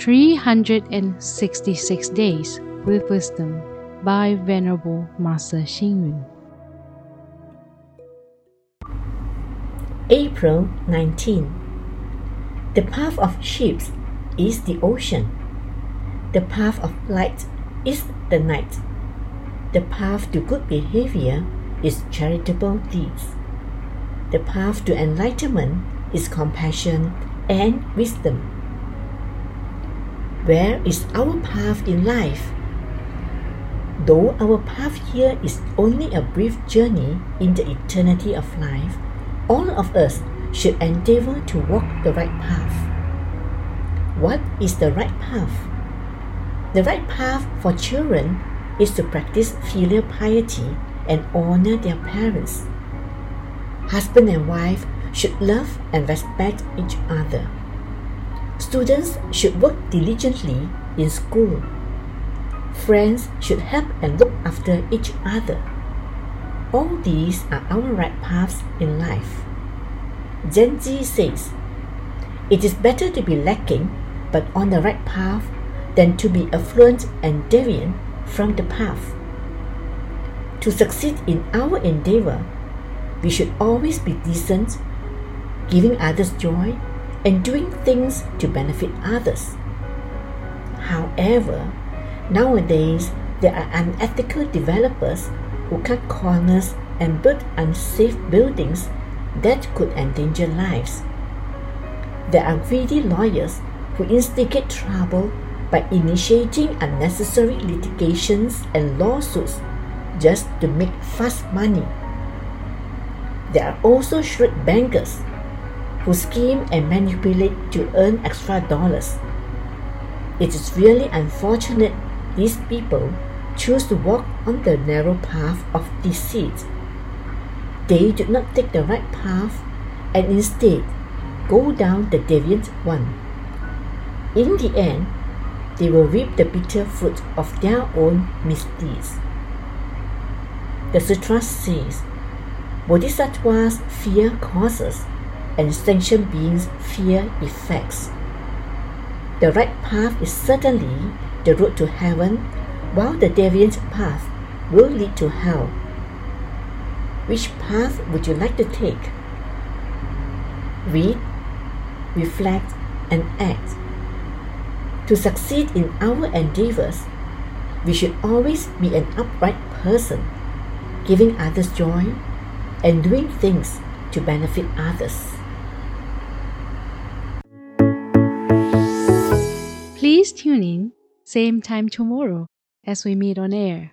366 Days with Wisdom by Venerable Master Hsing Yun. April 19. The path of ships is the ocean. The path of light is the night. The path to good behavior is charitable deeds. The path to enlightenment is compassion and wisdom. Where is our path in life? Though our path here is only a brief journey in the eternity of life, all of us should endeavor to walk the right path. What is the right path? The right path for children is to practice filial piety and honor their parents. Husband and wife should love and respect each other. Students should work diligently in school. Friends should help and look after each other. All these are our right paths in life. Zhenji says, It is better to be lacking but on the right path than to be affluent and deviant from the path. To succeed in our endeavor, we should always be decent, giving others joy, and doing things to benefit others. However, nowadays there are unethical developers who cut corners and build unsafe buildings that could endanger lives. There are greedy lawyers who instigate trouble by initiating unnecessary litigations and lawsuits just to make fast money. There are also shrewd bankers who scheme and manipulate to earn extra dollars. It is really unfortunate these people choose to walk on the narrow path of deceit. They do not take the right path and instead go down the deviant one. In the end, they will reap the bitter fruit of their own misdeeds. The Sutra says, Bodhisattvas fear causes and sentient beings fear effects. The right path is certainly the road to heaven while the deviant path will lead to hell. Which path would you like to take? Read, reflect, and act. To succeed in our endeavors, we should always be an upright person, giving others joy and doing things to benefit others. Please tune in, same time tomorrow as we meet on air.